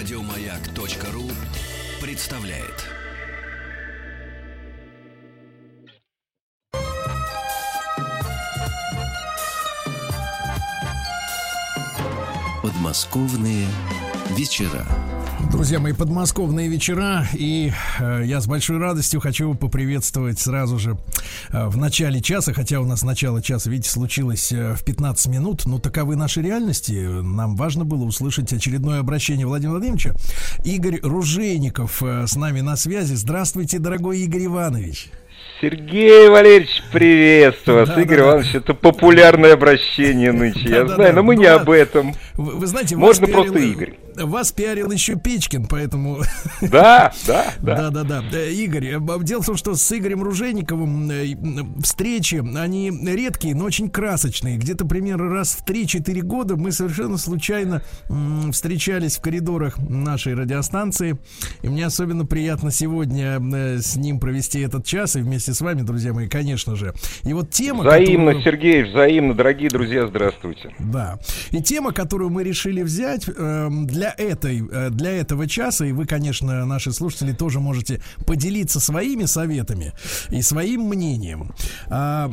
Радиомаяк.ру представляет. Подмосковные вечера. Друзья мои, подмосковные вечера, и э, я с большой радостью хочу поприветствовать сразу же э, в начале часа, хотя у нас начало часа, видите, случилось э, в 15 минут, но таковы наши реальности. Нам важно было услышать очередное обращение Владимира Владимировича. Игорь Ружейников э, с нами на связи. Здравствуйте, дорогой Игорь Иванович. Сергей Валерьевич, приветствую вас. Да, Игорь да, Иванович, да. это популярное обращение нынче, я знаю, но мы не об этом. Вы, вы знаете, Можно просто Игорь. Вас пиарил еще Печкин, поэтому... Да, да, да. Да, да, да. Игорь, э, дело в том, что с Игорем Ружейниковым э, встречи, они редкие, но очень красочные. Где-то примерно раз в 3-4 года мы совершенно случайно встречались в коридорах нашей радиостанции. И мне особенно приятно сегодня э, с ним провести этот час и вместе с вами, друзья мои, конечно же. И вот тема... Взаимно, которую... Сергей, взаимно, дорогие друзья, здравствуйте. Да. И тема, которую мы решили взять э, для этой, э, для этого часа, и вы, конечно, наши слушатели тоже можете поделиться своими советами и своим мнением. Э,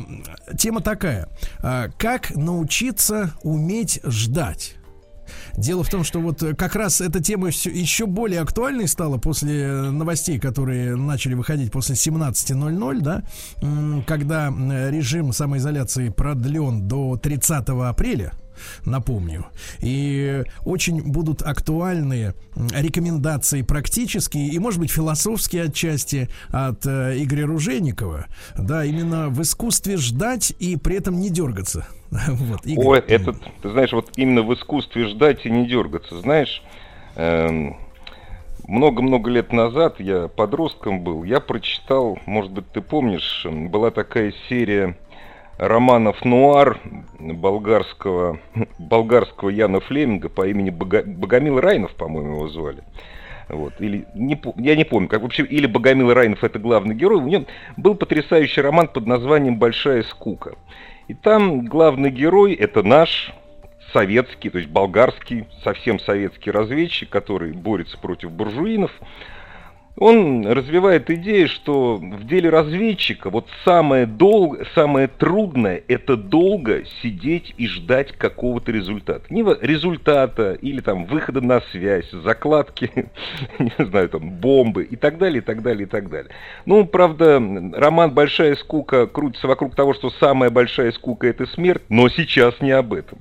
тема такая. Э, как научиться уметь ждать? Дело в том, что вот э, как раз эта тема еще более актуальной стала после э, новостей, которые начали выходить после 17.00, да, когда режим самоизоляции продлен до 30 апреля напомню. И очень будут актуальные рекомендации практические и, может быть, философские отчасти от э, Игоря Ружейникова. Да, именно в искусстве ждать и при этом не дергаться. Вот, Игорь. Ой, это, ты знаешь, вот именно в искусстве ждать и не дергаться. Знаешь, эм, много-много лет назад, я подростком был, я прочитал, может быть, ты помнишь, была такая серия романов «Нуар» болгарского, болгарского Яна Флеминга по имени Богомил Райнов, по-моему, его звали. Вот. Или, не, я не помню, как вообще, или Богомил Райнов это главный герой. У него был потрясающий роман под названием «Большая скука». И там главный герой это наш советский, то есть болгарский, совсем советский разведчик, который борется против буржуинов он развивает идею, что в деле разведчика вот самое, дол... самое трудное – это долго сидеть и ждать какого-то результата. Не результата или там выхода на связь, закладки, не знаю, там бомбы и так далее, и так далее, и так далее. Ну, правда, роман «Большая скука» крутится вокруг того, что самая большая скука – это смерть, но сейчас не об этом.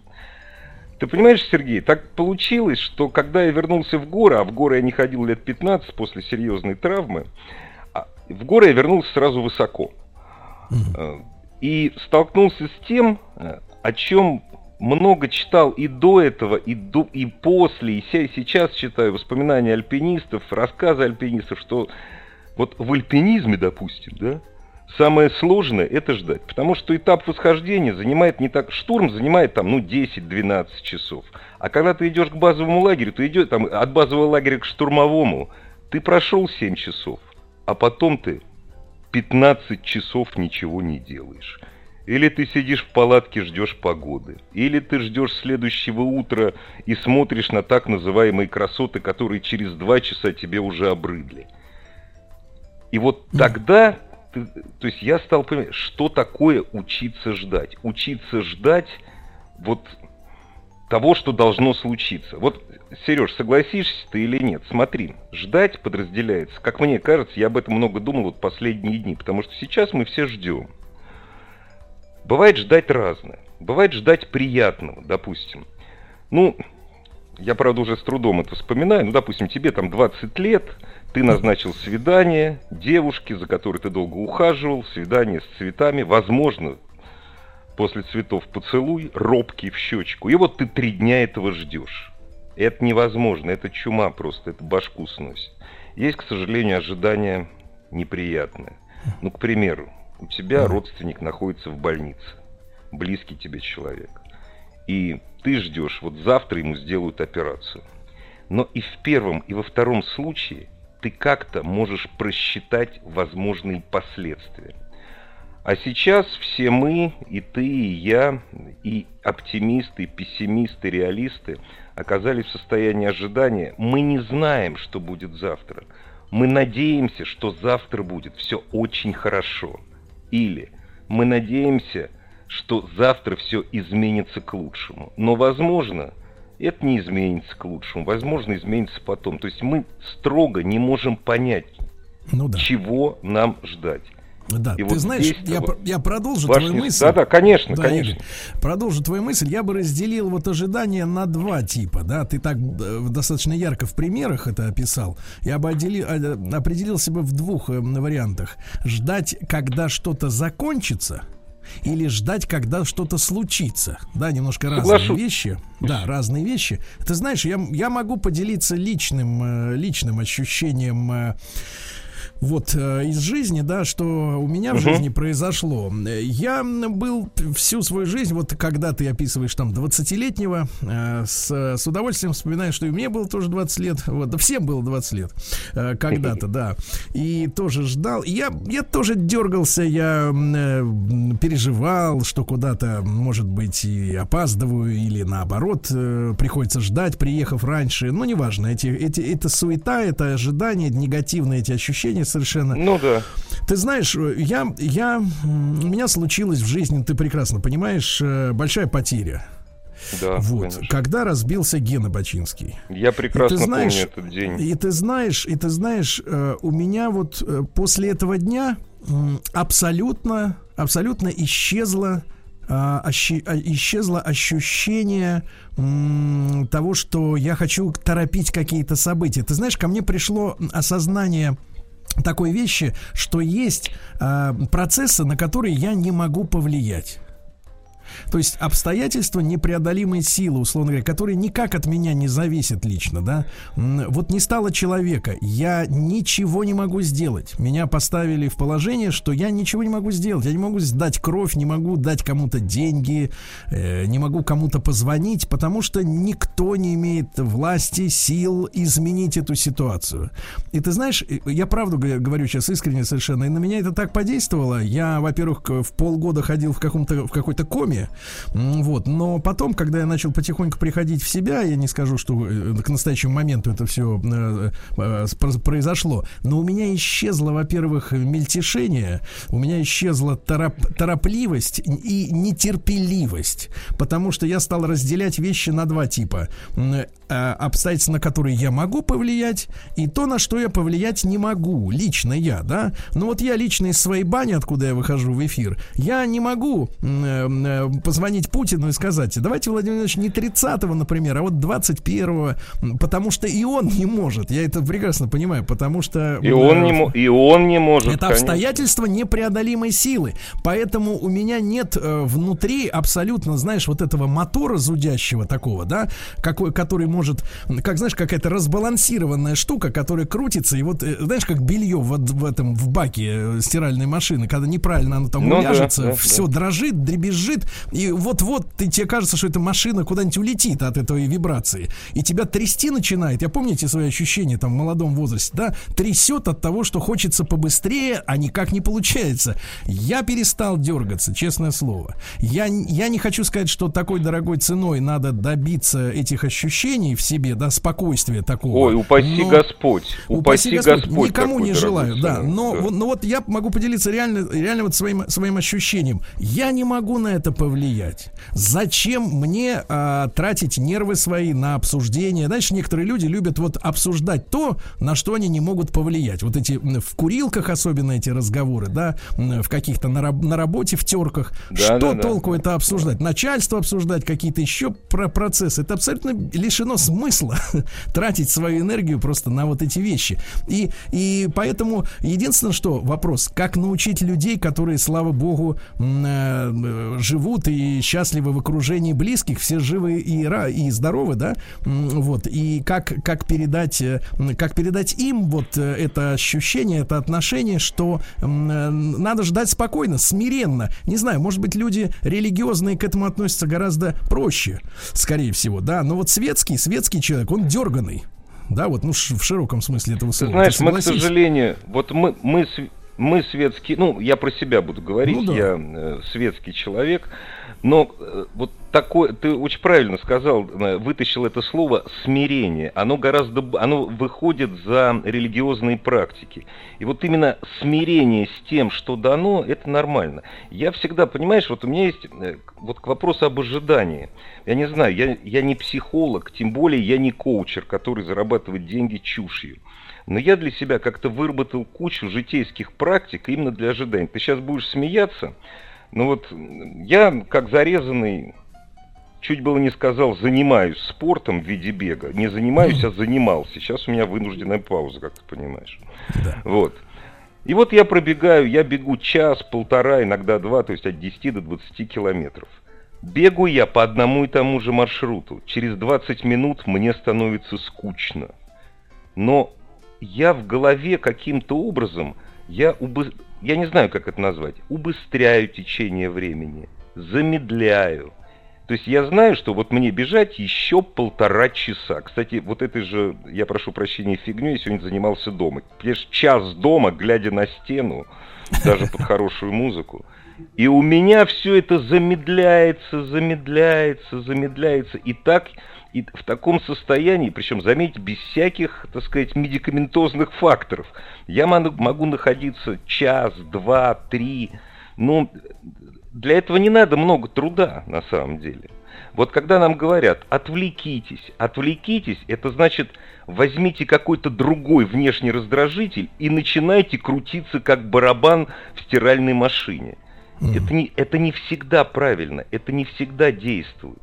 Ты понимаешь, Сергей, так получилось, что когда я вернулся в горы, а в горы я не ходил лет 15 после серьезной травмы, а в горы я вернулся сразу высоко. Э, и столкнулся с тем, э, о чем много читал и до этого, и, до, и после, и сейчас читаю воспоминания альпинистов, рассказы альпинистов, что вот в альпинизме, допустим, да, Самое сложное это ждать, потому что этап восхождения занимает не так, штурм занимает там, ну, 10-12 часов. А когда ты идешь к базовому лагерю, ты идешь там от базового лагеря к штурмовому, ты прошел 7 часов, а потом ты 15 часов ничего не делаешь. Или ты сидишь в палатке, ждешь погоды. Или ты ждешь следующего утра и смотришь на так называемые красоты, которые через два часа тебе уже обрыдли. И вот тогда то есть я стал понимать, что такое учиться ждать. Учиться ждать вот того, что должно случиться. Вот, Сереж, согласишься ты или нет? Смотри, ждать подразделяется, как мне кажется, я об этом много думал вот последние дни, потому что сейчас мы все ждем. Бывает ждать разное. Бывает ждать приятного, допустим. Ну, я, правда, уже с трудом это вспоминаю. Ну, допустим, тебе там 20 лет, ты назначил свидание девушке, за которой ты долго ухаживал, свидание с цветами, возможно, после цветов поцелуй, робкий в щечку. И вот ты три дня этого ждешь. Это невозможно, это чума просто, это башку сносит. Есть, к сожалению, ожидания неприятные. Ну, к примеру, у тебя родственник находится в больнице, близкий тебе человек. И ты ждешь, вот завтра ему сделают операцию. Но и в первом, и во втором случае ты как-то можешь просчитать возможные последствия. А сейчас все мы, и ты, и я, и оптимисты, и пессимисты, реалисты оказались в состоянии ожидания. Мы не знаем, что будет завтра. Мы надеемся, что завтра будет все очень хорошо. Или мы надеемся, что завтра все изменится к лучшему. Но, возможно, это не изменится к лучшему. Возможно, изменится потом. То есть мы строго не можем понять, ну, да. чего нам ждать. Да, и ты вот знаешь, я, я продолжу твою мысль. Да, да, конечно, да, конечно. Игорь, продолжу твою мысль. Я бы разделил вот ожидания на два типа, да. Ты так э, достаточно ярко в примерах это описал. Я бы отделил, э, определил себя в двух э, вариантах. Ждать, когда что-то закончится, или ждать, когда что-то случится. Да, немножко Соглашусь. разные вещи. Да, разные вещи. Ты знаешь, я, я могу поделиться личным, личным ощущением вот э, из жизни, да, что у меня в жизни произошло. Я был всю свою жизнь, вот когда ты описываешь там 20-летнего, э, с, с удовольствием вспоминаю, что и мне было тоже 20 лет, вот, да всем было 20 лет э, когда-то, да, и тоже ждал. Я, я тоже дергался, я переживал, что куда-то, может быть, и опаздываю, или наоборот, приходится ждать, приехав раньше, ну, неважно, эти, эти, это суета, это ожидание, негативные эти ощущения совершенно. Ну да. Ты знаешь, я, я, у меня случилось в жизни, ты прекрасно понимаешь, э, большая потеря. Да, вот, конечно. когда разбился Гена Бачинский. Я прекрасно знаешь, помню этот день. И ты знаешь, и ты знаешь, э, у меня вот э, после этого дня абсолютно, абсолютно исчезло а, а, исчезло ощущение того, что я хочу торопить какие-то события. Ты знаешь, ко мне пришло осознание такой вещи, что есть э, процессы, на которые я не могу повлиять. То есть обстоятельства непреодолимой силы, условно говоря, которые никак от меня не зависят лично, да. Вот не стало человека, я ничего не могу сделать. Меня поставили в положение, что я ничего не могу сделать. Я не могу сдать кровь, не могу дать кому-то деньги, э, не могу кому-то позвонить, потому что никто не имеет власти, сил изменить эту ситуацию. И ты знаешь, я правду говорю сейчас искренне совершенно, и на меня это так подействовало. Я, во-первых, в полгода ходил в каком-то в какой-то коме, вот. Но потом, когда я начал потихоньку приходить в себя, я не скажу, что э, к настоящему моменту это все э, э, произошло, но у меня исчезло, во-первых, мельтешение, у меня исчезла тороп, торопливость и нетерпеливость, потому что я стал разделять вещи на два типа. Обстоятельства, на которые я могу повлиять, и то, на что я повлиять не могу, лично я, да. Ну вот я лично из своей бани, откуда я выхожу в эфир, я не могу позвонить Путину и сказать, давайте, Владимир Владимирович, не 30-го, например, а вот 21-го, потому что и он не может. Я это прекрасно понимаю, потому что... И он не, и он не может, Это конечно. обстоятельство непреодолимой силы. Поэтому у меня нет э, внутри абсолютно, знаешь, вот этого мотора зудящего такого, да, какой, который может, как, знаешь, какая-то разбалансированная штука, которая крутится, и вот, э, знаешь, как белье в, в этом, в баке э, стиральной машины, когда неправильно оно там ну, уляжется, да, да, все да. дрожит, дребезжит, и вот-вот ты, тебе кажется, что эта машина куда-нибудь улетит от этой вибрации, и тебя трясти начинает. Я помните свои ощущения там в молодом возрасте, да? Трясет от того, что хочется побыстрее, а никак не получается. Я перестал дергаться, честное слово. Я, я не хочу сказать, что такой дорогой ценой надо добиться этих ощущений в себе, да, спокойствия такого. Ой, упаси но, Господь. Упаси, упаси Господь. Господь. Никому не желаю, да. Но, да. Вот, но вот я могу поделиться реально, реально вот своим, своим ощущением. Я не могу на это повлиять повлиять. Зачем мне а, тратить нервы свои на обсуждение? Знаешь, некоторые люди любят вот обсуждать то, на что они не могут повлиять. Вот эти в курилках особенно эти разговоры, да, в каких-то на, на работе, в терках. Да, что да, толку да. это обсуждать? Начальство обсуждать, какие-то еще про процессы. Это абсолютно лишено смысла тратить свою энергию просто на вот эти вещи. И, и поэтому единственное, что вопрос, как научить людей, которые, слава богу, э, живут и счастливы в окружении близких, все живы и, и здоровы, да, вот, и как, как передать, э, как передать им вот э, это ощущение, это отношение, что э, надо ждать спокойно, смиренно, не знаю, может быть, люди религиозные к этому относятся гораздо проще, скорее всего, да, но вот светский, светский человек, он дерганый, да, вот, ну, в широком смысле этого слова. Ты знаешь, мы, к сожалению, вот мы, мы мы светские, ну, я про себя буду говорить, ну, да. я э, светский человек, но э, вот такое, ты очень правильно сказал, э, вытащил это слово смирение. Оно гораздо, оно выходит за религиозные практики. И вот именно смирение с тем, что дано, это нормально. Я всегда, понимаешь, вот у меня есть э, вот к вопросу об ожидании. Я не знаю, я, я не психолог, тем более я не коучер, который зарабатывает деньги чушью. Но я для себя как-то выработал кучу житейских практик именно для ожиданий. Ты сейчас будешь смеяться, ну вот я, как зарезанный, чуть было не сказал, занимаюсь спортом в виде бега. Не занимаюсь, а занимался. Сейчас у меня вынужденная пауза, как ты понимаешь. Да. Вот. И вот я пробегаю, я бегу час, полтора, иногда два, то есть от 10 до 20 километров. Бегу я по одному и тому же маршруту. Через 20 минут мне становится скучно. Но я в голове каким-то образом, я убы я не знаю, как это назвать, убыстряю течение времени, замедляю. То есть я знаю, что вот мне бежать еще полтора часа. Кстати, вот этой же, я прошу прощения, фигней я сегодня занимался дома. Лишь час дома, глядя на стену, даже под хорошую музыку. И у меня все это замедляется, замедляется, замедляется. И так и в таком состоянии, причем, заметьте, без всяких, так сказать, медикаментозных факторов. Я могу находиться час, два, три, но для этого не надо много труда, на самом деле. Вот когда нам говорят, отвлекитесь, отвлекитесь, это значит, возьмите какой-то другой внешний раздражитель и начинайте крутиться как барабан в стиральной машине. Mm. Это, не, это не всегда правильно, это не всегда действует.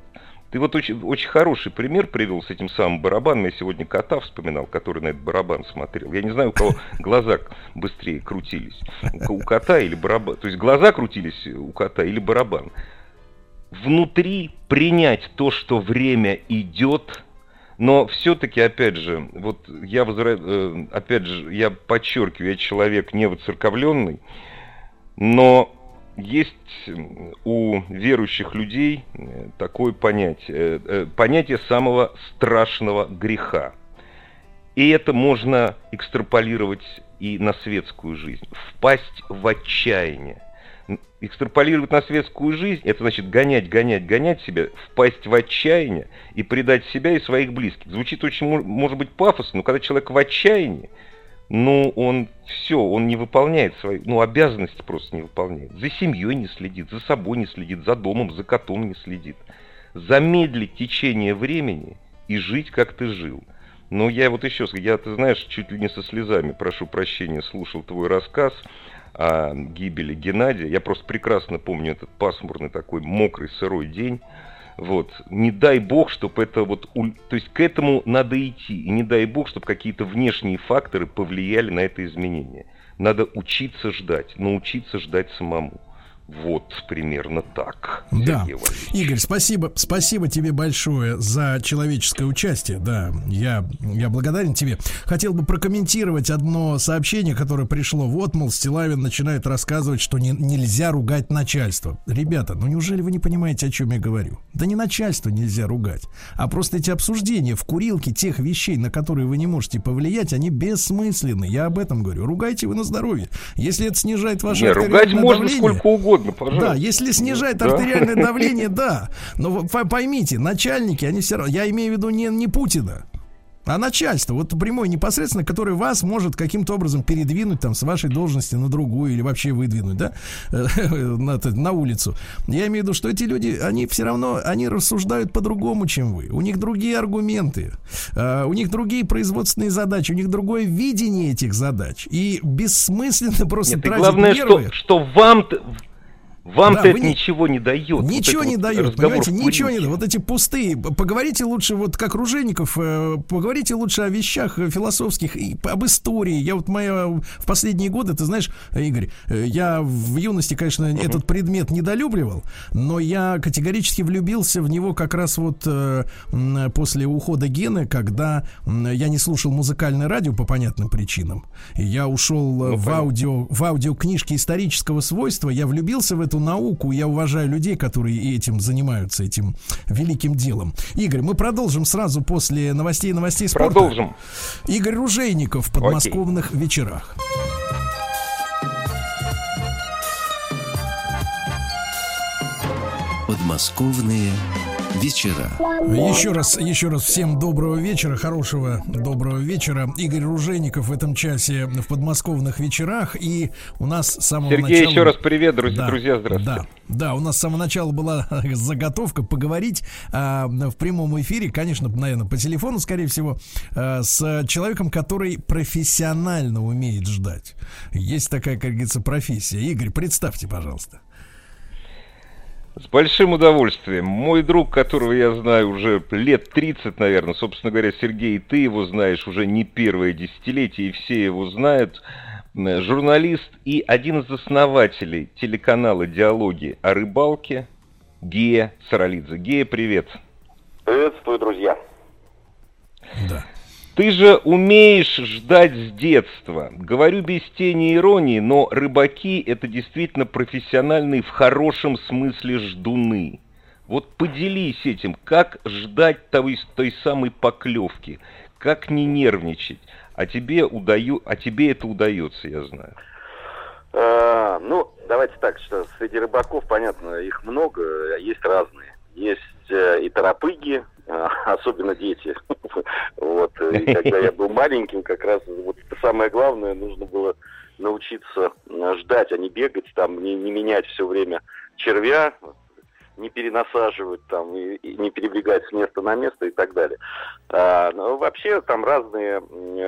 Ты вот очень, очень хороший пример привел с этим самым барабаном. Я сегодня кота вспоминал, который на этот барабан смотрел. Я не знаю, у кого глаза быстрее крутились. У кота или барабан. То есть глаза крутились у кота или барабан. Внутри принять то, что время идет, но все-таки, опять же, вот я возра... Э, опять же, я подчеркиваю, я человек не воцерковленный, но есть у верующих людей э, такое понятие, э, э, понятие самого страшного греха. И это можно экстраполировать и на светскую жизнь. Впасть в отчаяние. Экстраполировать на светскую жизнь, это значит гонять, гонять, гонять себя, впасть в отчаяние и предать себя и своих близких. Звучит очень, может быть, пафосно, но когда человек в отчаянии, ну, он все, он не выполняет свои, ну, обязанности просто не выполняет. За семьей не следит, за собой не следит, за домом, за котом не следит. Замедлить течение времени и жить, как ты жил. Но я вот еще, я, ты знаешь, чуть ли не со слезами, прошу прощения, слушал твой рассказ о гибели Геннадия. Я просто прекрасно помню этот пасмурный такой мокрый сырой день. Вот. Не дай бог, чтобы это вот... То есть к этому надо идти. И не дай бог, чтобы какие-то внешние факторы повлияли на это изменение. Надо учиться ждать, научиться ждать самому. Вот примерно так. Да. Игорь, спасибо, спасибо тебе большое за человеческое участие. Да, я, я благодарен тебе. Хотел бы прокомментировать одно сообщение, которое пришло. Вот, мол, Стилавин начинает рассказывать, что не, нельзя ругать начальство. Ребята, ну неужели вы не понимаете, о чем я говорю? Да не начальство нельзя ругать, а просто эти обсуждения в курилке тех вещей, на которые вы не можете повлиять, они бессмысленны. Я об этом говорю. Ругайте вы на здоровье. Если это снижает ваше не, ругать можно давление, сколько угодно угодно, пожалуйста. Да, если снижает да. артериальное давление, да. Но поймите, начальники, они все равно, я имею в виду не, не Путина, а начальство, вот прямое непосредственно, которое вас может каким-то образом передвинуть там с вашей должности на другую или вообще выдвинуть, да, на, на улицу. Я имею в виду, что эти люди, они все равно, они рассуждают по-другому, чем вы. У них другие аргументы, uh, у них другие производственные задачи, у них другое видение этих задач. И бессмысленно просто Нет, тратить главное, нервы. Что, что вам вам-то да, это не... ничего не дает. Ничего вот не вот дает, понимаете, ничего не дает. Вот эти пустые. Поговорите лучше, вот как Ружеников, э, поговорите лучше о вещах э, философских, и об истории. Я вот моя в последние годы, ты знаешь, Игорь, э, я в юности, конечно, uh-huh. этот предмет недолюбливал, но я категорически влюбился в него как раз вот после ухода Гены, когда я не слушал музыкальное радио по понятным причинам. Я ушел ну, в аудио, в аудиокнижки исторического свойства, я влюбился в это эту науку. Я уважаю людей, которые этим занимаются, этим великим делом. Игорь, мы продолжим сразу после новостей и новостей спорта. Продолжим. Игорь Ружейников в подмосковных Окей. вечерах. Подмосковные вечера. Еще раз, еще раз всем доброго вечера, хорошего доброго вечера. Игорь Ружейников в этом часе в подмосковных вечерах. И у нас с самого Сергей, начала... еще раз привет, друзья, Да, друзья, здравствуйте. Да, да, у нас с самого начала была заготовка поговорить а, в прямом эфире, конечно, наверное, по телефону, скорее всего, а, с человеком, который профессионально умеет ждать. Есть такая, как говорится, профессия. Игорь, представьте, пожалуйста. С большим удовольствием. Мой друг, которого я знаю уже лет 30, наверное, собственно говоря, Сергей, ты его знаешь уже не первое десятилетие, и все его знают, журналист и один из основателей телеканала «Диалоги о рыбалке» Гея Саралидзе. Гея, привет. Приветствую, друзья. Да. Ты же умеешь ждать с детства. Говорю без тени иронии, но рыбаки это действительно профессиональные в хорошем смысле ждуны. Вот поделись этим, как ждать той, той самой поклевки, как не нервничать. А тебе, удаю, а тебе это удается, я знаю. Э, ну, давайте так, что среди рыбаков, понятно, их много, есть разные. Есть э, и торопыги, особенно дети. Вот, и когда я был маленьким, как раз вот самое главное, нужно было научиться ждать, а не бегать, там, не, не менять все время червя, не перенасаживать там и, и не перебегать с места на место и так далее. А, но вообще там разные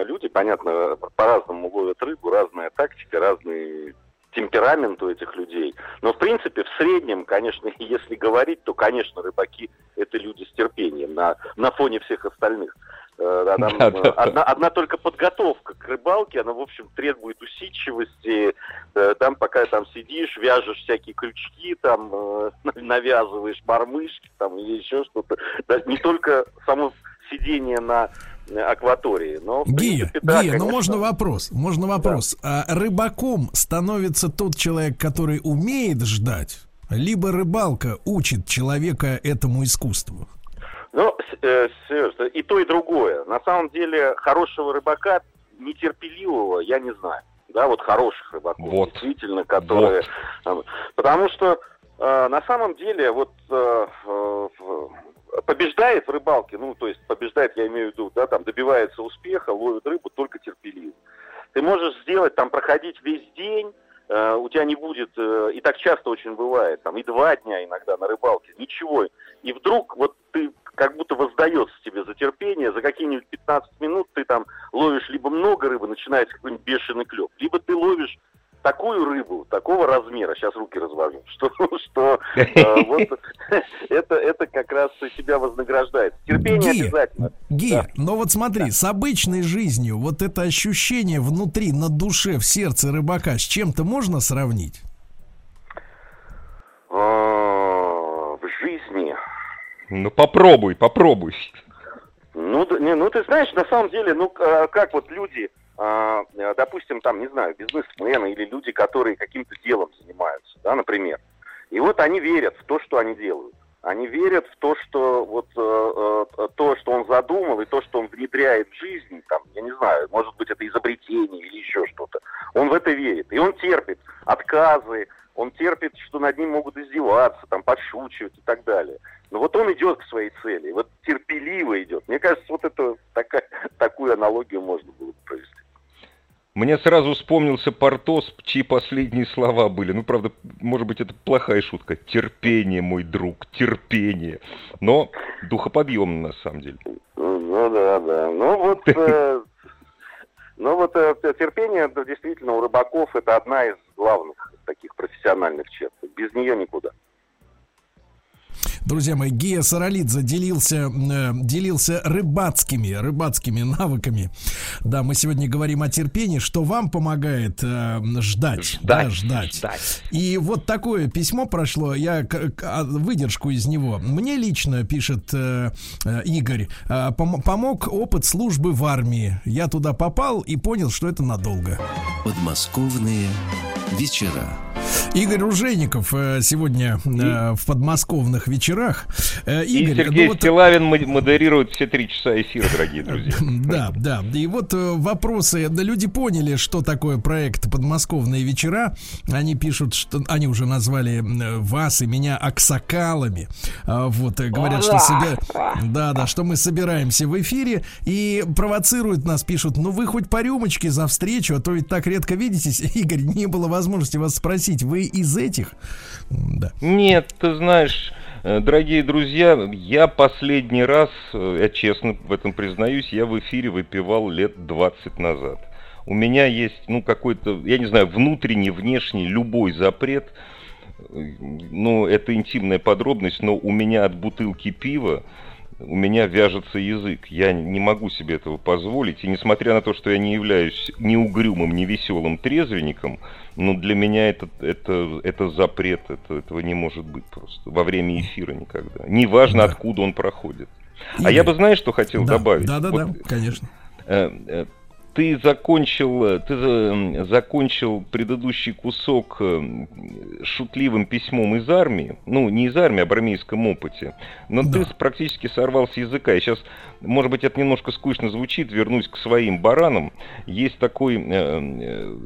люди, понятно, по-разному ловят рыбу, разная тактика, разный темперамент у этих людей. Но, в принципе, в среднем, конечно, если говорить, то, конечно, рыбаки – это люди с терпением на, на фоне всех остальных. Э, да, там, Да, да, э, да. одна, одна только подготовка к рыбалке, она, в общем, требует усидчивости. Э, Там, пока там сидишь, вяжешь всякие крючки, там, навязываешь мормышки, там, или еще что-то. Да, не только само сидение на акватории, но, Гия, принципе, да, Гия, ну конечно. можно вопрос, можно вопрос. А рыбаком становится тот человек, который умеет ждать, либо рыбалка учит человека этому искусству? Ну, э, Серёж, и то, и другое. На самом деле, хорошего рыбака, нетерпеливого, я не знаю. Да, вот хороших рыбаков, Вот. действительно, которые... э, Потому что э, на самом деле, вот э, э, побеждает в рыбалке, ну, то есть побеждает, я имею в виду, да, там добивается успеха, ловит рыбу только терпеливо. Ты можешь сделать, там, проходить весь день, у тебя не будет, э, и так часто очень бывает, там, и два дня иногда на рыбалке, ничего. И вдруг вот ты как будто воздается тебе за терпение, за какие-нибудь 15 минут ты там ловишь либо много рыбы, начинается какой-нибудь бешеный клев, либо ты ловишь такую рыбу, такого размера, сейчас руки развожу, что, что э, вот это, это как раз себя вознаграждает. Терпение Гия, обязательно. Гия, но вот смотри, с обычной жизнью вот это ощущение внутри, на душе, в сердце рыбака с чем-то можно сравнить? Э, В жизни Ну попробуй, попробуй. Ну, да- не, ну ты знаешь, на самом деле, ну а, как вот люди, а, допустим, там, не знаю, бизнесмены или люди, которые каким-то делом занимаются, да, например. И вот они верят в то, что они делают. Они верят в то, что вот э, э, то, что он задумал, и то, что он внедряет в жизнь, там, я не знаю, может быть, это изобретение или еще что-то. Он в это верит. И он терпит отказы, он терпит, что над ним могут издеваться, там, подшучивать и так далее. Но вот он идет к своей цели, вот терпеливо идет. Мне кажется, вот это такая, такую аналогию можно было бы провести. Мне сразу вспомнился Портос, чьи последние слова были. Ну, правда, может быть, это плохая шутка. Терпение, мой друг, терпение. Но духоподъемно, на самом деле. Ну да, да. Ну вот, э, ну вот э, терпение да, действительно у рыбаков это одна из главных таких профессиональных черт. Без нее никуда. Друзья мои, Гия Саралидзе делился, э, делился рыбацкими, рыбацкими навыками. Да, мы сегодня говорим о терпении, что вам помогает э, ждать, да, ждать. И вот такое письмо прошло, я к- к- а, выдержку из него. Мне лично, пишет э, э, Игорь, э, пом- помог опыт службы в армии. Я туда попал и понял, что это надолго. Подмосковные вечера. Игорь Ружейников э, сегодня э, в подмосковных вечерах. Э, Игорь, и Сергей ну, вот... Стилавин модерирует все три часа эфира, дорогие друзья. Да, да. И вот вопросы. Да, люди поняли, что такое проект «Подмосковные вечера». Они пишут, что они уже назвали вас и меня аксакалами. Вот, говорят, что себе... Да, да, что мы собираемся в эфире и провоцируют нас, пишут, ну вы хоть по рюмочке за встречу, а то ведь так редко видитесь. Игорь, не было возможности вас спросить, вы из этих? Да. Нет, ты знаешь, э, дорогие друзья, я последний раз, э, я честно в этом признаюсь, я в эфире выпивал лет 20 назад. У меня есть, ну, какой-то, я не знаю, внутренний, внешний, любой запрет. Ну, это интимная подробность, но у меня от бутылки пива у меня вяжется язык. Я не могу себе этого позволить. И несмотря на то, что я не являюсь ни угрюмым, ни веселым трезвенником, но для меня это, это, это запрет. Это, этого не может быть просто. Во время эфира никогда. Неважно, да. откуда он проходит. Игорь. А я бы, знаешь, что хотел да, добавить? Да, да, вот, да, конечно. Э, э, ты закончил, ты закончил предыдущий кусок э, шутливым письмом из армии, ну, не из армии, а об армейском опыте, но да. ты практически сорвал с языка. И сейчас, может быть, это немножко скучно звучит, вернусь к своим баранам. Есть такой э, э,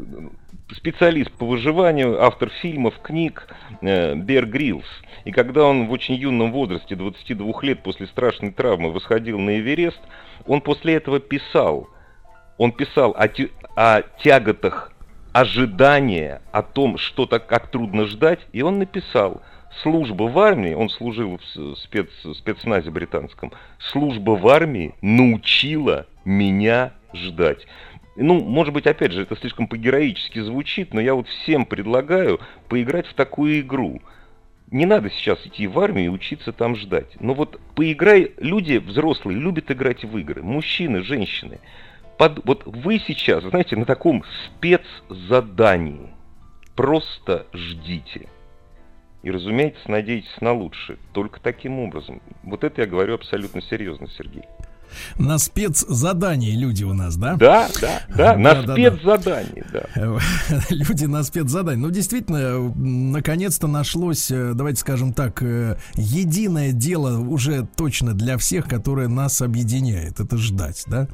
специалист по выживанию, автор фильмов, книг Бер Гриллс. И когда он в очень юном возрасте, 22 лет, после страшной травмы, восходил на Эверест, он после этого писал – он писал о, о тяготах ожидания, о том, что так как трудно ждать, и он написал служба в армии, он служил в спец, спецназе британском, служба в армии научила меня ждать. Ну, может быть, опять же, это слишком по-героически звучит, но я вот всем предлагаю поиграть в такую игру. Не надо сейчас идти в армию и учиться там ждать. Но вот поиграй, люди взрослые любят играть в игры, мужчины, женщины под, вот вы сейчас, знаете, на таком спецзадании. Просто ждите. И, разумеется, надейтесь на лучшее. Только таким образом. Вот это я говорю абсолютно серьезно, Сергей на спецзадании люди у нас, да? Да, да, да, на да, спецзадании, да. да. Люди на спецзадании. Ну, действительно, наконец-то нашлось, э, давайте скажем так, э, единое дело уже точно для всех, которое нас объединяет. Это ждать, да?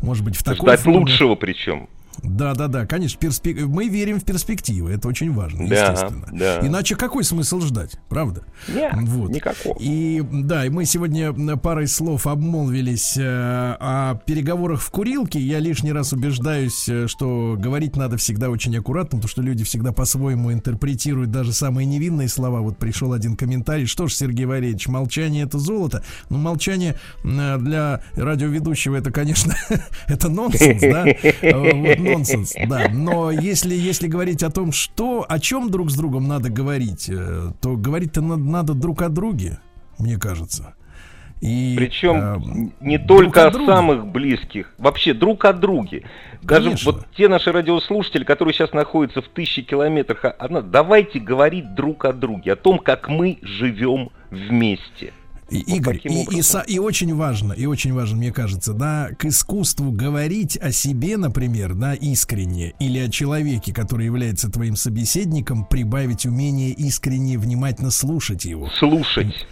Может быть, в таком... Ждать форме... лучшего причем. Да, да, да, конечно, перспек... мы верим в перспективы, это очень важно, да, естественно. Да. Иначе какой смысл ждать, правда? Нет, вот. никакого. И да, и мы сегодня парой слов обмолвились э, о переговорах в курилке. Я лишний раз убеждаюсь, э, что говорить надо всегда очень аккуратно, потому что люди всегда по-своему интерпретируют даже самые невинные слова. Вот пришел один комментарий, что ж, Сергей Валерьевич, молчание это золото. Ну, молчание э, для радиоведущего это, конечно, это нонсенс, да? Нонсенс, да. Но если, если говорить о том, что, о чем друг с другом надо говорить, э, то говорить-то надо, надо друг о друге, мне кажется. И, Причем э, не только о, о самых близких, вообще друг о друге. Даже Конечно. вот те наши радиослушатели, которые сейчас находятся в тысячи километрах, одна, давайте говорить друг о друге, о том, как мы живем вместе. И, Игорь, и, и, и очень важно, и очень важно, мне кажется, да, к искусству говорить о себе, например, да, искренне, или о человеке, который является твоим собеседником, прибавить умение искренне, внимательно слушать его. Слушать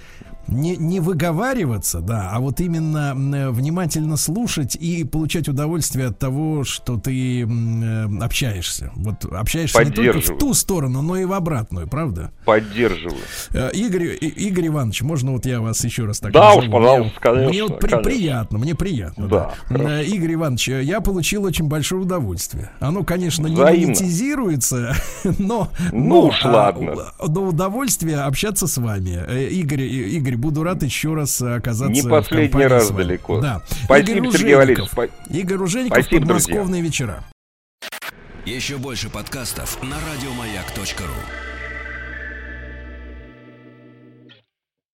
не, не выговариваться, да, а вот именно внимательно слушать и получать удовольствие от того, что ты э, общаешься. Вот общаешься не только в ту сторону, но и в обратную, правда? Поддерживаю. Э, Игорь, Игорь Иванович, можно вот я вас еще раз так Да назову? уж, пожалуйста, мне, конечно. Мне вот при, конечно. приятно, мне приятно. Да. да. Игорь Иванович, я получил очень большое удовольствие. Оно, конечно, не монетизируется, но, ну но, уж а, ладно. но удовольствие общаться с вами. Игорь, Игорь, буду рад еще раз оказаться Не последний раз своей. далеко. Да. Спасибо, Игорь Сергей Валерьевич. Игорь Ружеников, Спасибо, подмосковные друзья. вечера. Еще больше подкастов на радиомаяк.ру